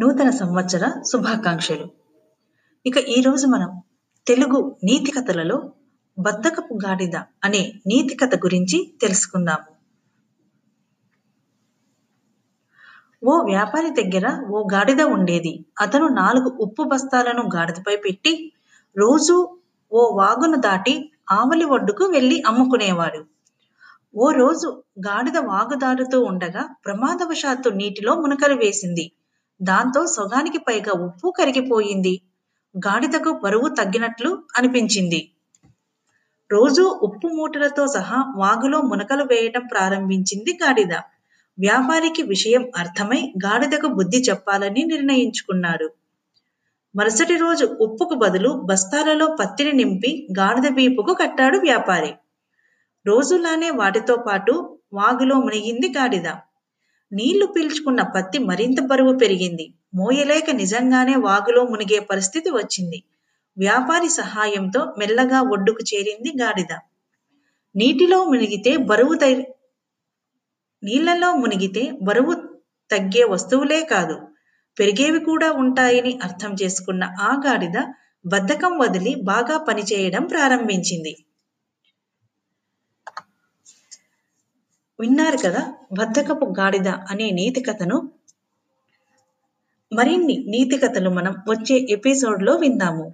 నూతన సంవత్సర శుభాకాంక్షలు. ఇక ఈరోజు మనం తెలుగు నీతి కథలలో బద్దకపు గాడిద అనే నీతి కథ గురించి తెలుసుకుందాము. ఓ వ్యాపారి దగ్గర ఓ గాడిద ఉండేది. అతను నాలుగు ఉప్పు బస్తాలను గాడిదపై పెట్టి రోజు ఓ వాగును దాటి ఆవలి ఒడ్డుకు వెళ్ళి అమ్ముకునేవాడు. ఓ రోజు గాడిద వాగు దాటుతూ ఉండగా ప్రమాదవశాత్తు నీటిలో మునకలు వేసింది. దాంతో సొగానికి పైగా ఉప్పు కరిగిపోయింది. గాడిదకు బరువు తగ్గినట్లు అనిపించింది. రోజు ఉప్పు మూటలతో సహా వాగులో మునకలు వేయటం ప్రారంభించింది గాడిద. వ్యాపారికి విషయం అర్థమై గాడిదకు బుద్ధి చెప్పాలని నిర్ణయించుకున్నాడు. మరుసటి రోజు ఉప్పుకు బదులు బస్తాలలో పత్తిని నింపి గాడిద వీపుకు కట్టాడు వ్యాపారి. రోజులానే వాటితో పాటు వాగులో మునిగింది గాడిద. నీళ్ళు పీల్చుకున్న పత్తి మరింత బరువు పెరిగింది. మోయలేక నిజంగానే వాగులో మునిగే పరిస్థితి వచ్చింది. వ్యాపారి సహాయంతో మెల్లగా ఒడ్డుకు చేరింది గాడిద. నీటిలో మునిగితే బరువు నీళ్ళలో మునిగితే బరువు తగ్గే వస్తువులే కాదు. పెరిగేవి కూడా ఉంటాయని అర్థం చేసుకున్న ఆ గాడిద బద్ధకం వదిలి బాగా పనిచేయడం ప్రారంభించింది. విన్నారు కదా? బద్ధకపు గాడిద అనే నీతి కథను మరిన్ని నీతి కథలు మనం వచ్చే ఎపిసోడ్లో విందాము.